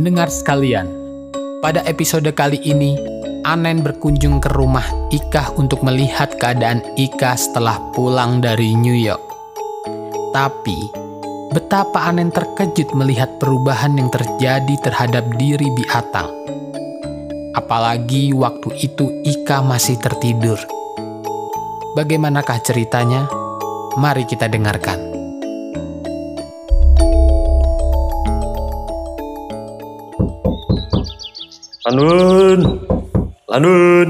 Pendengar sekalian, pada episode kali ini, Anen berkunjung ke rumah Ika untuk melihat keadaan Ika setelah pulang dari New York. Tapi, betapa Anen terkejut melihat perubahan yang terjadi terhadap diri Biatang. Apalagi waktu itu Ika masih tertidur. Bagaimanakah ceritanya? Mari kita dengarkan. Lanun, lanun.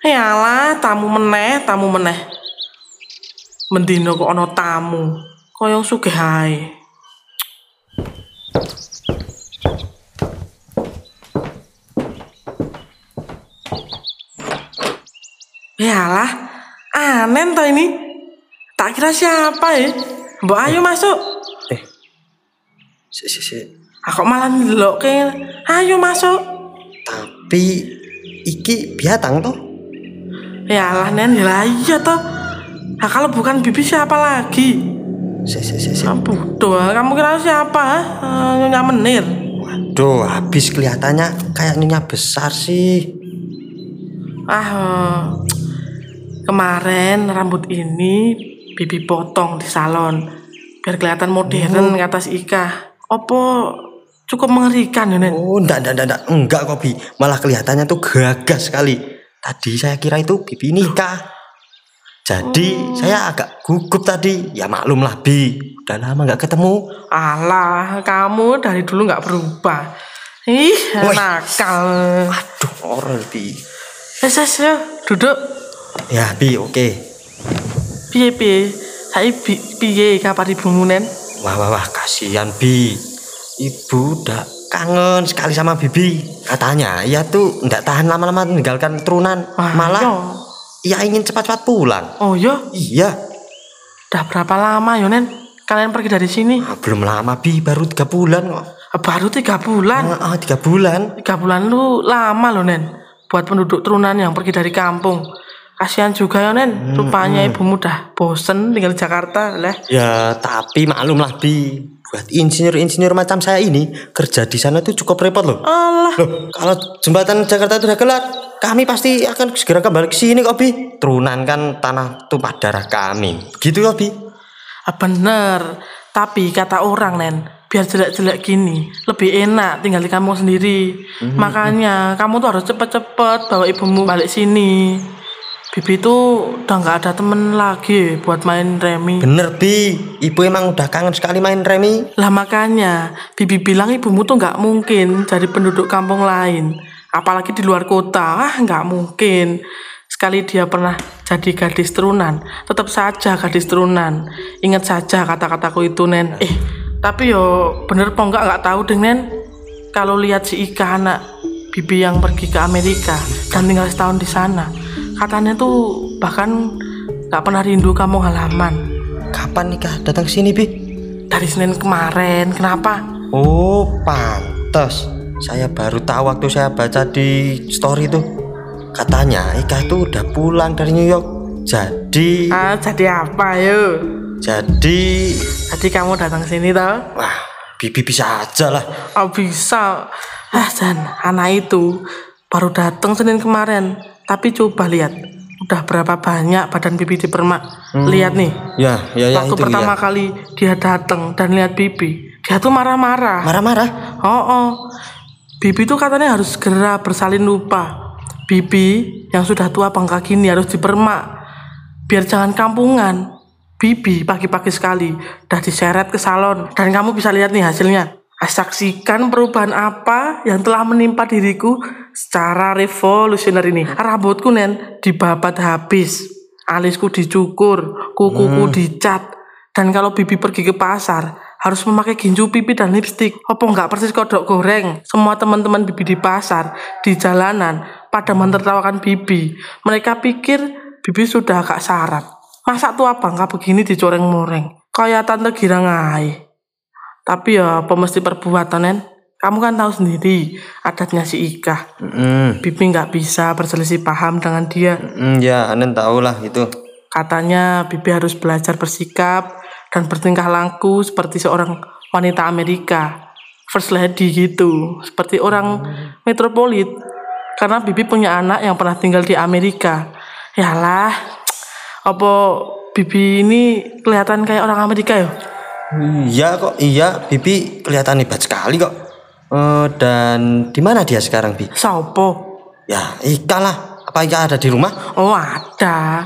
Yalah, tamu meneh, tamu meneh. Mendino kok ana tamu. Kaya sugih ae. Yalah, anen toh ini. Tak kira siapa ya. Mbak ayo masuk. Eh, si, si, si. Aku malah ndelok Ayo masuk. Tapi iki biatang toh? Yalah nen, ya iya toh. Nah, kalau bukan bibi siapa lagi? Si, si, si, si. Doa, kamu kira siapa? Uh, Nyonya Menir. Waduh, habis kelihatannya kayak nyonya besar sih. Ah, eh, kemarin rambut ini bibi potong di salon biar kelihatan modern kata si Ika. Opo cukup mengerikan ya, Nen? Oh, enggak, enggak, enggak, enggak. Kok, Bi. Malah kelihatannya tuh gagah sekali. Tadi saya kira itu Bibi nikah. Jadi saya agak gugup tadi. Ya maklum lah, Bi. Udah lama nggak ketemu. Alah, kamu dari dulu nggak berubah. Ih, Woi. nakal. Aduh, orang, Bi. Eh, ses, yuk, duduk. Ya, Bi, oke. Piye piye? Saya bi- piye kabar ibumu nen? Wah, wah, wah, kasihan, Bi. Ibu udah kangen sekali sama Bibi. Katanya, ia tuh nggak tahan lama-lama meninggalkan turunan. Wah, Malah, yo. ia ingin cepat-cepat pulang. Oh iya, Iya, udah berapa lama yo nen? Kalian pergi dari sini? Ah, belum lama, Bi. Baru tiga bulan kok. Baru tiga bulan. Ah, ah, tiga bulan. Tiga bulan lu lama loh nen. Buat penduduk turunan yang pergi dari kampung. Kasihan juga ya nen. Rupanya ibumu udah bosen tinggal di Jakarta lah. Ya, tapi maklum lah, Bi. Buat insinyur-insinyur macam saya ini, kerja di sana tuh cukup repot loh. Allah. Loh, kalau jembatan Jakarta itu udah kelar, kami pasti akan segera kembali ke sini kok, Bi. Turunan kan tanah tumpah darah kami. Gitu kok, Bi. Ah, bener. Tapi kata orang nen, biar jelek-jelek gini, lebih enak tinggal di kampung sendiri. Makanya kamu tuh harus cepet-cepet bawa ibumu balik sini. Bibi tuh udah nggak ada temen lagi buat main remi. Bener, Bi. Ibu emang udah kangen sekali main remi. Lah makanya, Bibi bilang ibumu tuh nggak mungkin jadi penduduk kampung lain. Apalagi di luar kota, ah nggak mungkin. Sekali dia pernah jadi gadis turunan, tetap saja gadis turunan. Ingat saja kata-kataku itu, Nen. Eh, tapi yo bener po nggak nggak tahu deh, Nen. Kalau lihat si Ika anak Bibi yang pergi ke Amerika dan tinggal setahun di sana, katanya tuh bahkan nggak pernah rindu kampung halaman. Kapan nikah datang ke sini, Bi? Dari Senin kemarin, kenapa? Oh, pantas. Saya baru tahu waktu saya baca di story tuh. Katanya Ika tuh udah pulang dari New York. Jadi, Ah, jadi apa yuk? jadi, Jadi kamu datang sini toh? wah, Bibi bisa aja lah. Oh bisa. Ah, Jan, anak itu baru datang Senin kemarin. Tapi coba lihat, udah berapa banyak badan Bibi di permak. Lihat nih, Ya, ya yang waktu itu pertama ya. kali dia datang dan lihat Bibi, dia tuh marah-marah. Marah-marah. Oh, oh. Bibi tuh katanya harus segera bersalin lupa. Bibi yang sudah tua bangka gini harus dipermak. Biar jangan kampungan. Bibi pagi-pagi sekali udah diseret ke salon. Dan kamu bisa lihat nih hasilnya. Saksikan perubahan apa yang telah menimpa diriku secara revolusioner ini. Rambutku nen dibabat habis. Alisku dicukur, kukuku dicat. Dan kalau bibi pergi ke pasar, harus memakai ginju pipi dan lipstik. Apa nggak persis kodok goreng? Semua teman-teman bibi di pasar, di jalanan, pada menertawakan bibi. Mereka pikir bibi sudah agak sarap. Masa tua bangka begini dicoreng-moreng? Kayak tante girang ae. Tapi ya apa mesti perbuatan, Nen? Kamu kan tahu sendiri adatnya si Ika. Hmm, Bibi nggak bisa berselisih paham dengan dia. hmm, ya, Anen tahu lah itu. Katanya Bibi harus belajar bersikap dan bertingkah laku seperti seorang wanita Amerika. first lady gitu, seperti orang metropolit. Karena Bibi punya anak yang pernah tinggal di Amerika. Yalah, apa Bibi ini kelihatan kayak orang Amerika ya? Iya kok, iya. Bibi kelihatan hebat sekali kok. Eh, dan di mana dia sekarang, Bi? Sopo? Ya, Ika lah. Apa Ika ada di rumah? Oh ada,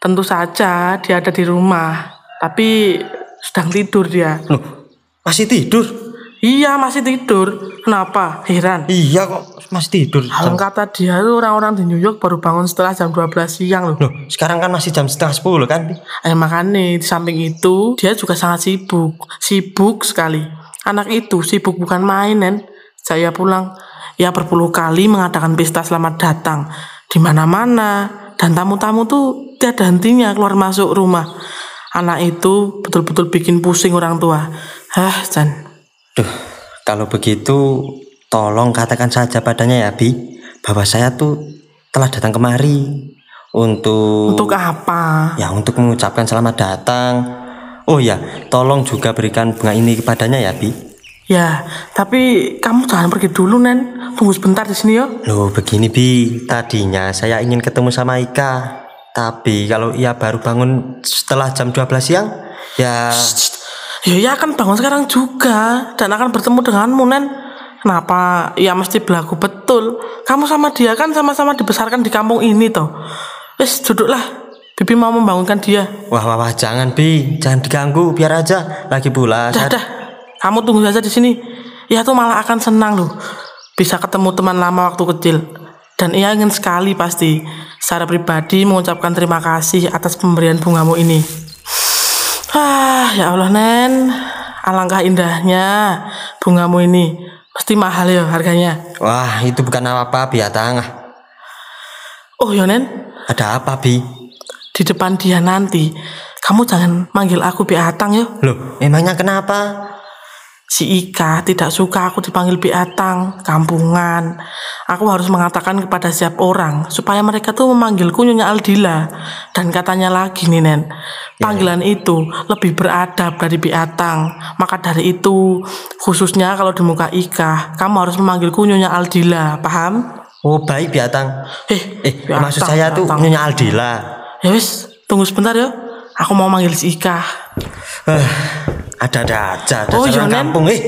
tentu saja dia ada di rumah, tapi sedang tidur dia. Loh, masih tidur? Iya masih tidur. Kenapa? Heran. Iya kok, masih tidur. Kalau kata dia tuh orang-orang di New York baru bangun setelah jam 12 siang loh. Loh, sekarang kan masih jam setengah sepuluh kan, Bi? Eh makanya di samping itu dia juga sangat sibuk, sibuk sekali. Anak itu sibuk bukan main, Nen. Saya pulang, ya berpuluh kali mengadakan pesta selamat datang di mana-mana dan tamu-tamu tuh tiada hentinya keluar masuk rumah. Anak itu betul-betul bikin pusing orang tua. Hah, Chan. Duh, kalau begitu tolong katakan saja padanya ya, Bi, bahwa saya tuh telah datang kemari untuk Untuk apa? ya untuk mengucapkan selamat datang. Oh ya, tolong juga berikan bunga ini kepadanya ya, Bi. Ya, tapi kamu jangan pergi dulu, Nen. Tunggu sebentar di sini yo. Loh, begini, Bi. Tadinya saya ingin ketemu sama Ika. Tapi kalau ia baru bangun setelah jam 12 siang, ya Ya, ya akan bangun sekarang juga dan akan bertemu denganmu, Nen. Kenapa? Ya mesti berlaku betul. Kamu sama dia kan sama-sama dibesarkan di kampung ini toh. Wes duduklah. Bibi mau membangunkan dia. wah wah, wah jangan, Bi. Jangan diganggu, biar aja. Lagi pula Dah, dah. Kamu tunggu saja di sini. Ia tuh malah akan senang loh. Bisa ketemu teman lama waktu kecil. Dan ia ingin sekali pasti secara pribadi mengucapkan terima kasih atas pemberian bungamu ini. Ah, ya Allah, Nen. Alangkah indahnya bungamu ini. Pasti mahal ya harganya. Wah, itu bukan apa-apa, Bi Atang. Oh, ya, Nen. Ada apa, Bi? Di depan dia nanti, kamu jangan manggil aku Biatang ya. Loh, emangnya kenapa? Si Ika tidak suka aku dipanggil Biatang, kampungan. Aku harus mengatakan kepada setiap orang supaya mereka tuh memanggilku Nyonya Aldila. Dan katanya lagi nih Nen, panggilan itu lebih beradab dari Biatang. Maka dari itu, khususnya kalau di muka Ika, kamu harus memanggilku Nyonya Aldila, paham? Oh, baik, Bi Atang. Eh, Eh, Biatang, maksud saya tuh Biatang. Nyonya Aldila. Ya wis, tunggu sebentar ya. Aku mau manggil si Ika. Eh, ada-ada aja, ada Oh, iya, kampung. Eh,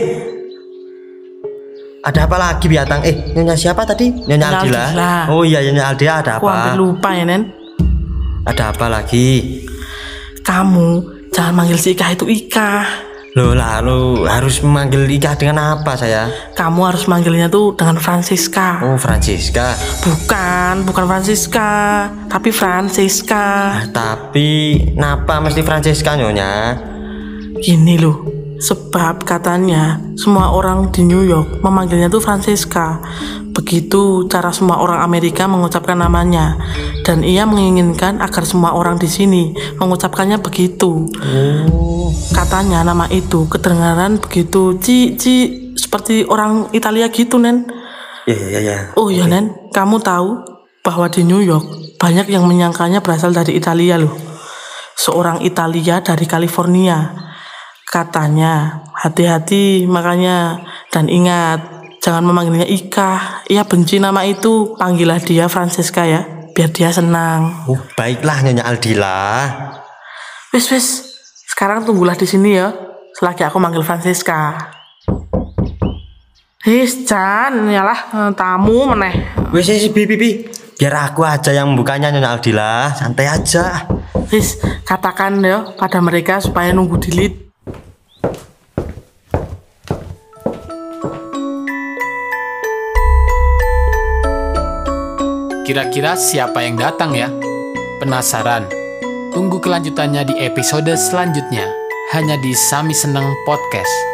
ada apa lagi, Bi Atang? Eh, Nyonya siapa tadi? Nyonya Aldila. Aldila. Oh iya, Nyonya Aldila ada Aku apa? lupa ya, Nen. Ada apa lagi? Kamu jangan manggil si Ika itu Ika. Loh, lalu harus memanggil Ika dengan apa saya? Kamu harus manggilnya tuh dengan Francisca. Oh, Francisca. Bukan, bukan Francisca, tapi Francisca. Ah, Tapi, kenapa mesti Francisca, Nyonya? Gini loh, sebab katanya semua orang di New York memanggilnya tuh Francisca. Begitu cara semua orang Amerika mengucapkan namanya. Dan ia menginginkan agar semua orang di sini mengucapkannya begitu. Oh, Katanya nama itu kedengaran begitu ci ci seperti orang Italia gitu, Nen. iya, iya, iya. Oh ya Nen, kamu tahu bahwa di New York banyak yang menyangkanya berasal dari Italia loh. Seorang Italia dari California. Katanya, hati-hati makanya dan ingat jangan memanggilnya Ika. Ia benci nama itu, panggillah dia Francesca ya, biar dia senang. Oh, baiklah, Nyonya Aldila. Wis wis, sekarang tunggulah di sini ya, selagi aku manggil Francesca. Wis, Chan, yalah tamu meneh. Wes, wes, Bi, Bi, Bi. Biar aku aja yang membukanya, Nyonya Aldila. Santai aja. Wis, katakan ya pada mereka supaya nunggu di Kira-kira siapa yang datang ya? Penasaran? Tunggu kelanjutannya di episode selanjutnya. Hanya di Sami Seneng Podcast.